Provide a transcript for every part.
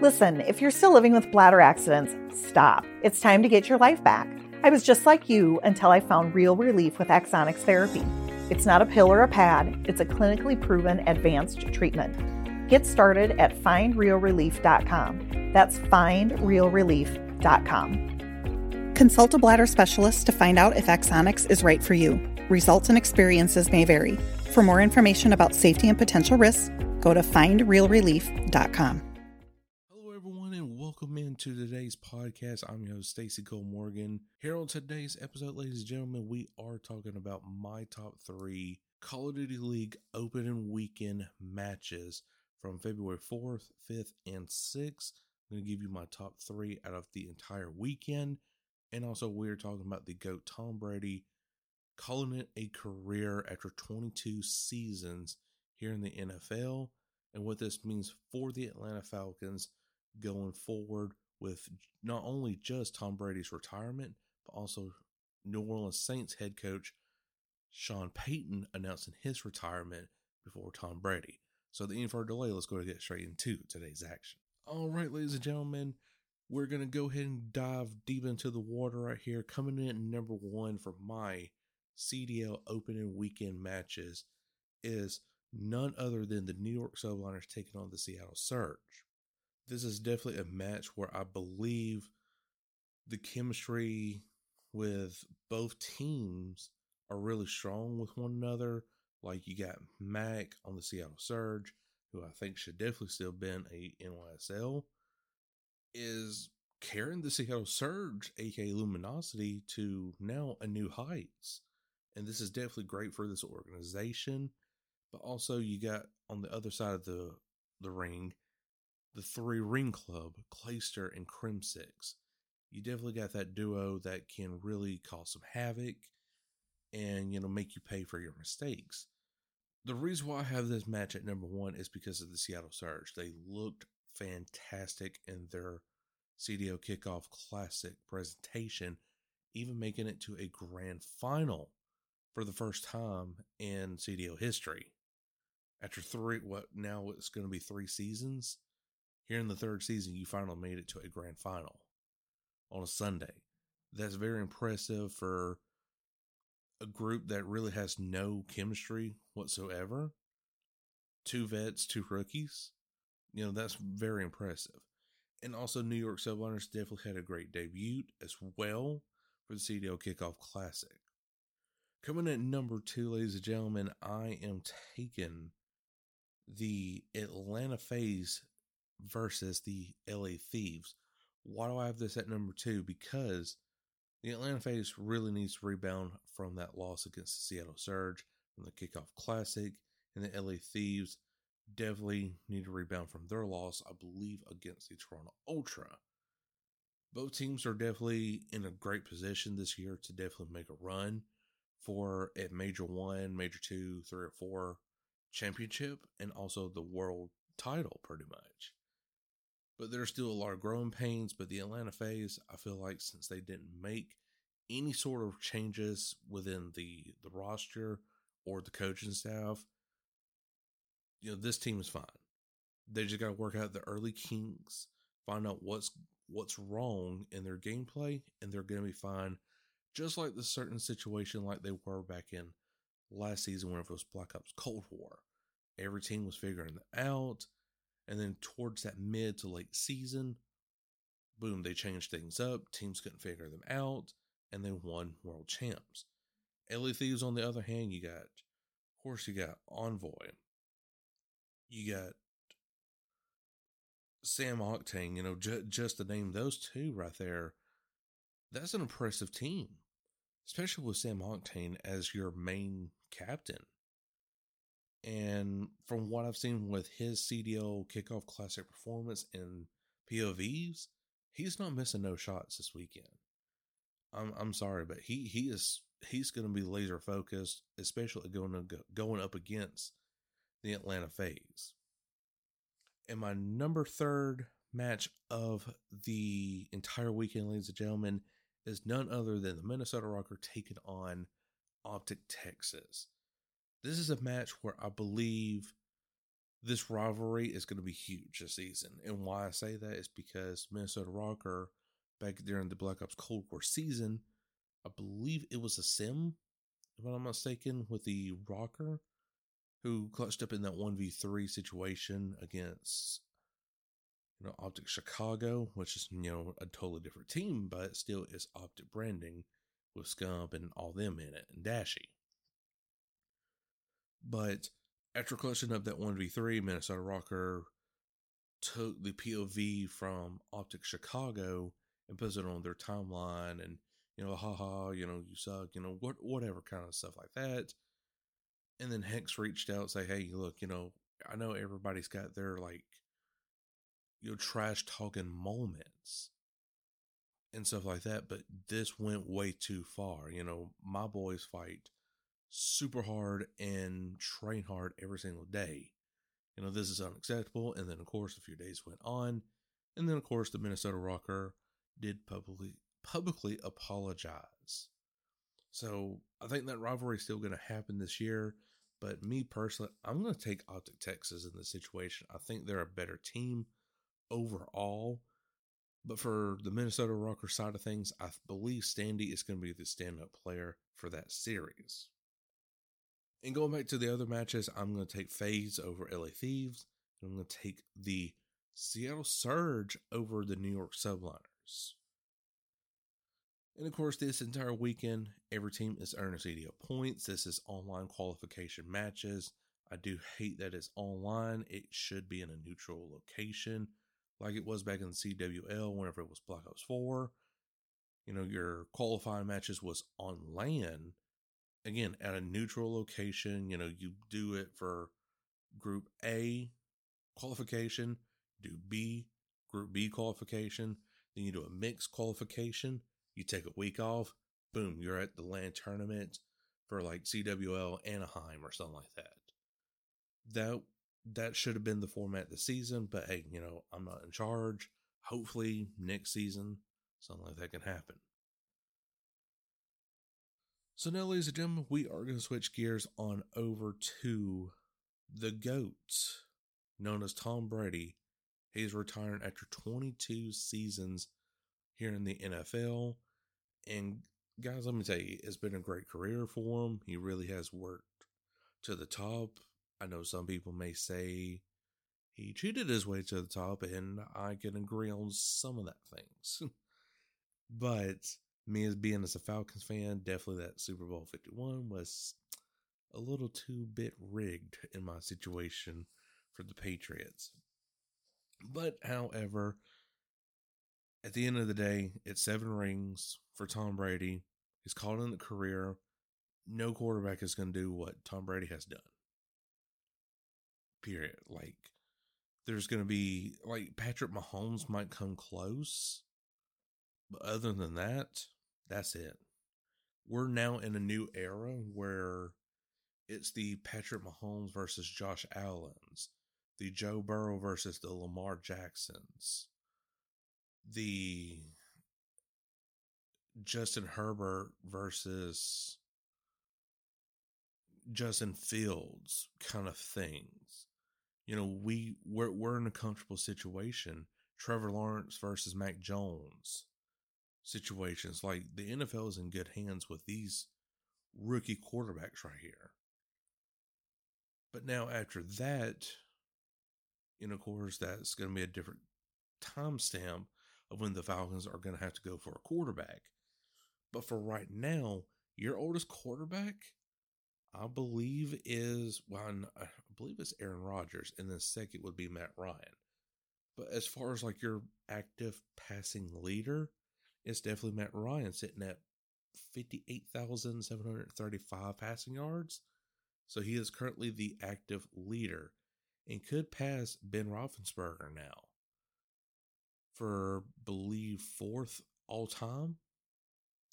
Listen, if you're still living with bladder accidents, stop. It's time to get your life back. I was just like you until I found real relief with Axonics therapy. It's not a pill or a pad, it's a clinically proven advanced treatment. Get started at findrealrelief.com. That's findrealrelief.com. Consult a bladder specialist to find out if Axonics is right for you. Results and experiences may vary. For more information about safety and potential risks, go to findrealrelief.com. Everyone, and welcome into today's podcast. I'm your host, Stacy Cole Morgan. Here on today's episode, ladies and gentlemen, we are talking about my top three Call of Duty League opening weekend matches from February 4th, 5th, and 6th. I'm going to give you my top three out of the entire weekend. And also, we're talking about the GOAT Tom Brady calling it a career after 22 seasons here in the NFL and what this means for the Atlanta Falcons going forward with not only just Tom Brady's retirement, but also New Orleans Saints head coach Sean Payton announcing his retirement before Tom Brady. So, the any delay, let's go to get straight into today's action. All right, ladies and gentlemen, we're going to go ahead and dive deep into the water right here. Coming in number one for my CDL opening weekend matches is none other than the New York Subliners taking on the Seattle Surge. This is definitely a match where I believe the chemistry with both teams are really strong with one another. Like you got Mack on the Seattle Surge, who I think should definitely still been a NYSL, is carrying the Seattle Surge, aka Luminosity, to now a new heights. And this is definitely great for this organization. But also you got on the other side of the the ring, the three ring club, Clayster and Crimsix. You definitely got that duo that can really cause some havoc and you know make you pay for your mistakes. The reason why I have this match at number one is because of the Seattle Surge. They looked fantastic in their CDL Kickoff Classic presentation, even making it to a grand final for the first time in CDL history. After three, what now it's going to be three seasons. Here in the third season, you finally made it to a grand final on a Sunday. That's very impressive for a group that really has no chemistry whatsoever. Two vets, two rookies. You know, that's very impressive. And also, New York Subliners definitely had a great debut as well for the CDL Kickoff Classic. Coming at number two, ladies and gentlemen, I am taking the Atlanta FaZe versus the LA Thieves. Why do I have this at number two? Because the Atlanta FaZe really needs to rebound from that loss against the Seattle Surge from the Kickoff Classic, and the LA Thieves definitely need to rebound from their loss, I believe, against the Toronto Ultra. Both teams are definitely in a great position this year to definitely make a run for a Major One, Major Two, Three, or Four championship, and also the world title, pretty much. But there's still a lot of growing pains. But the Atlanta FaZe, I feel like since they didn't make any sort of changes within the the roster or the coaching staff, you know, this team is fine. They just got to work out the early kinks, find out what's what's wrong in their gameplay, and they're to be fine. Just like the certain situation like they were back in last season when it was Black Ops Cold War. Every team was figuring it out. And then towards that mid to late season, boom, they changed things up. Teams couldn't figure them out. And they won world champs. LA Thieves, on the other hand, you got, of course, you got Envoy. You got Sam Octane, you know, ju- just to name those two right there, that's an impressive team, especially with Sam Octane as your main captain. And from what I've seen with his CDL kickoff classic performance and POVs, he's not missing no shots this weekend. I'm I'm sorry, but he he is he's going to be laser focused, especially going go, going up against the Atlanta FaZe. And my number third match of the entire weekend, ladies and gentlemen, is none other than the Minnesota Rokkr taking on Optic Texas. This is a match where I believe this rivalry is going to be huge this season. And why I say that is because Minnesota Rokkr, back during the Black Ops Cold War season, I believe it was a sim, if I'm not mistaken, with the Rokkr who clutched up in that 1v3 situation against you know Optic Chicago, which is you know a totally different team, but still is Optic branding with Scump and all them in it and Dashy. But after clutching up that 1v3, Minnesota Rokkr took the POV from Optic Chicago and put it on their timeline and you know, haha, you know, you suck, you know, what whatever kind of stuff like that. And then H3CZ reached out, say, hey, look, you know, I know everybody's got their like you know trash talking moments and stuff like that, but this went way too far. You know, my boys fight super hard and train hard every single day. You know, this is unacceptable. And then, of course, a few days went on. And then, of course, the Minnesota Rokkr did publicly publicly apologize. So I think that rivalry is still going to happen this year. But me personally, I'm going to take Optic Texas in this situation. I think they're a better team overall. But for the Minnesota Rokkr side of things, I believe Standy is going to be the stand up player for that series. And going back to the other matches, I'm going to take FaZe over LA Thieves. I'm going to take the Seattle Surge over the New York Subliners. And of course, this entire weekend, every team is earning CDL points. This is online qualification matches. I do hate that it's online. It should be in a neutral location, like it was back in the CWL whenever it was Black Ops 4. You know, your qualifying matches was on LAN. Again, at a neutral location, you know, you do it for Group A qualification, do B, Group B qualification, then you do a mixed qualification you take a week off, boom, you're at the LAN tournament for like CWL Anaheim or something like that. That that should have been the format this season, but hey, you know, I'm not in charge. Hopefully next season something like that can happen. So now, ladies and gentlemen, we are going to switch gears on over to the GOAT, known as Tom Brady. He's retiring after 22 seasons here in the NFL. And guys, let me tell you, it's been a great career for him. He really has worked to the top. I know some people may say he cheated his way to the top, and I can agree on some of that things. but me as being as a Falcons fan, definitely that Super Bowl 51 was a little too bit rigged in my situation for the Patriots. But however, at the end of the day, it's seven rings for Tom Brady. He's called in the career. No quarterback is going to do what Tom Brady has done. Period. Like, there's going to be, like, Patrick Mahomes might come close. But other than that, that's it. We're now in a new era where it's the Patrick Mahomes versus Josh Allen's, the Joe Burrow versus the Lamar Jacksons the Justin Herbert versus Justin Fields kind of things. You know, we we're we're in a comfortable situation. Trevor Lawrence versus Mac Jones situations. Like the NFL is in good hands with these rookie quarterbacks right here. But now after that, know, of course, that's going to be a different timestamp of when the Falcons are going to have to go for a quarterback. But for right now, your oldest quarterback, I believe, is, well, I believe it's Aaron Rodgers, and then second would be Matt Ryan. But as far as like your active passing leader, it's definitely Matt Ryan sitting at 58,735 passing yards. So he is currently the active leader and could pass Ben Roethlisberger now for believe fourth all time.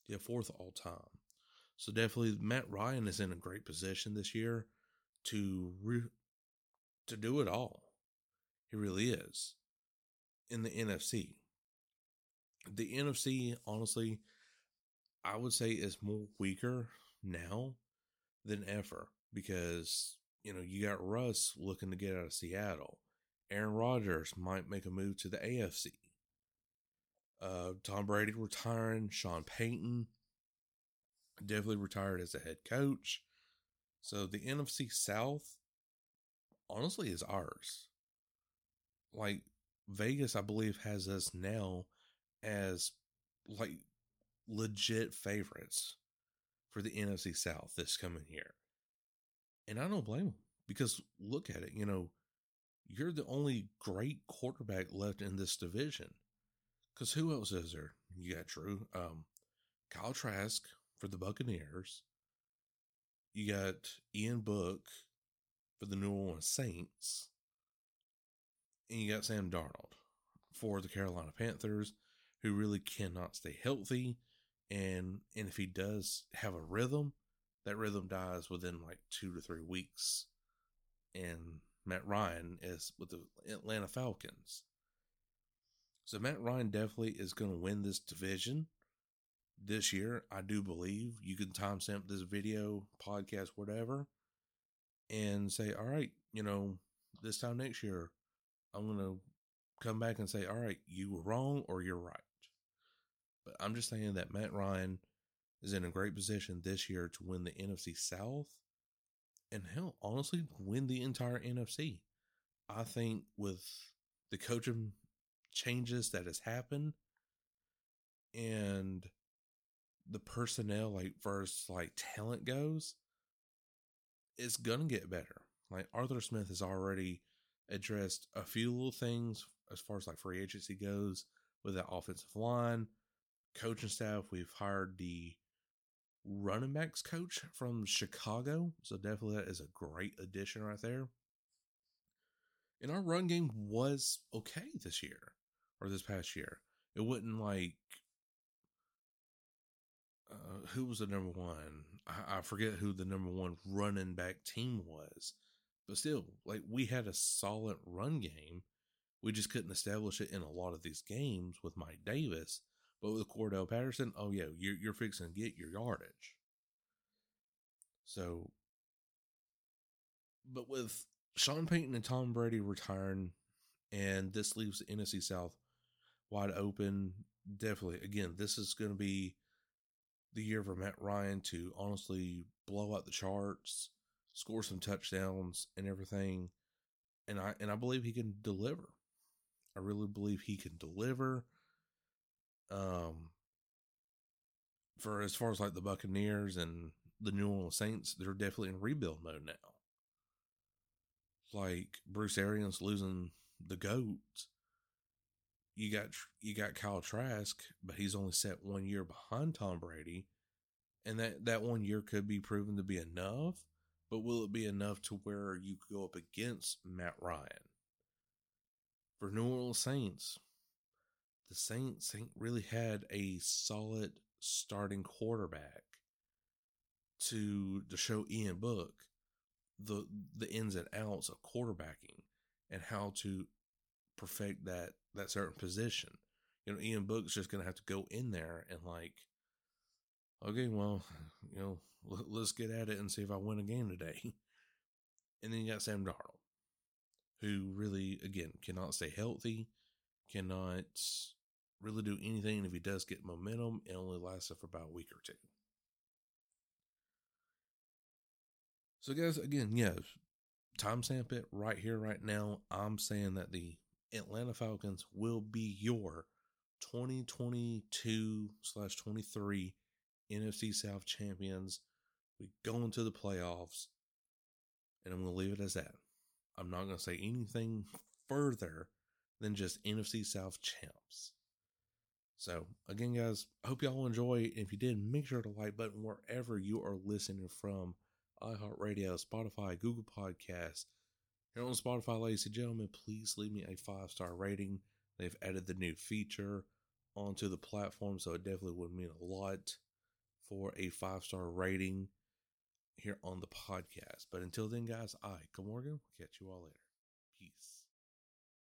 Yeah, fourth all time. So definitely Matt Ryan is in a great position this year to re- to do it all. He really is in the NFC. The NFC, honestly, I would say is more weaker now than ever because you know you got Russ looking to get out of Seattle. Aaron Rodgers might make a move to the AFC. Uh, Tom Brady retiring. Sean Payton definitely retired as a head coach. So the NFC South, honestly, is ours. Like Vegas, I believe, has us now as like legit favorites for the NFC South this coming year. And I don't blame them because look at it, you know, you're the only great quarterback left in this division. Because who else is there? You got Drew, um, Kyle Trask for the Buccaneers. You got Ian Book for the New Orleans Saints. And you got Sam Darnold for the Carolina Panthers, who really cannot stay healthy. And and if he does have a rhythm, that rhythm dies within like two to three weeks. And Matt Ryan is with the Atlanta Falcons. So Matt Ryan definitely is going to win this division this year. I do believe you can timestamp this video, podcast, whatever, and say, all right, you know, this time next year, I'm going to come back and say, all right, you were wrong or you're right. But I'm just saying that Matt Ryan is in a great position this year to win the NFC South and hell, honestly, win the entire NFC. I think with the coaching changes that has happened and the personnel like versus like talent goes it's gonna get better like arthur smith has already addressed a few little things as far as like free agency goes with that offensive line coaching staff we've hired the running backs coach from chicago so definitely that is a great addition right there and our run game was okay this year or this past year. It wasn't like uh, who was the number one? I, I forget who the number one running back team was, but still, like we had a solid run game. We just couldn't establish it in a lot of these games with Mike Davis. But with Cordarrelle Patterson, oh yeah, you're you're fixing to get your yardage. So, but with Sean Payton and Tom Brady retiring, and this leaves the NFC South wide open. Definitely, again, this is going to be the year for Matt Ryan to honestly blow out the charts, score some touchdowns and everything. And I and I believe he can deliver. I really believe he can deliver. Um for as far as like the Buccaneers and the New Orleans Saints, they're definitely in rebuild mode now. Like Bruce Arians losing the goat you got you got Kyle Trask, but he's only set one year behind Tom Brady, and that that one year could be proven to be enough. But will it be enough to where you go up against Matt Ryan? For New Orleans Saints, the Saints ain't really had a solid starting quarterback to to show Ian Book the the ins and outs of quarterbacking and how to perfect that that certain position. You know, Ian Book's just to have to go in there and like, okay, well, you know, let's get at it and see if I win a game today. And then you got Sam Darnold, who really, again, cannot stay healthy, cannot really do anything. And if he does get momentum, it only lasts for about a week or two. So, guys, again, yeah, timestamp it right here, right now. I'm saying that the Atlanta Falcons will be your 2022 slash 23 NFC South champions. We go into the playoffs, and I'm going to leave it as that. I'm not going to say anything further than just NFC South champs. So, again, guys, I hope y'all enjoy. If you did, make sure to like button wherever you are listening from. iHeartRadio, Spotify, Google Podcasts. Here on Spotify, ladies and gentlemen, please leave me a five star rating. They've added the new feature onto the platform, so it definitely would mean a lot for a five star rating here on the podcast. But until then, guys, I, Morgan, will catch you all later. Peace.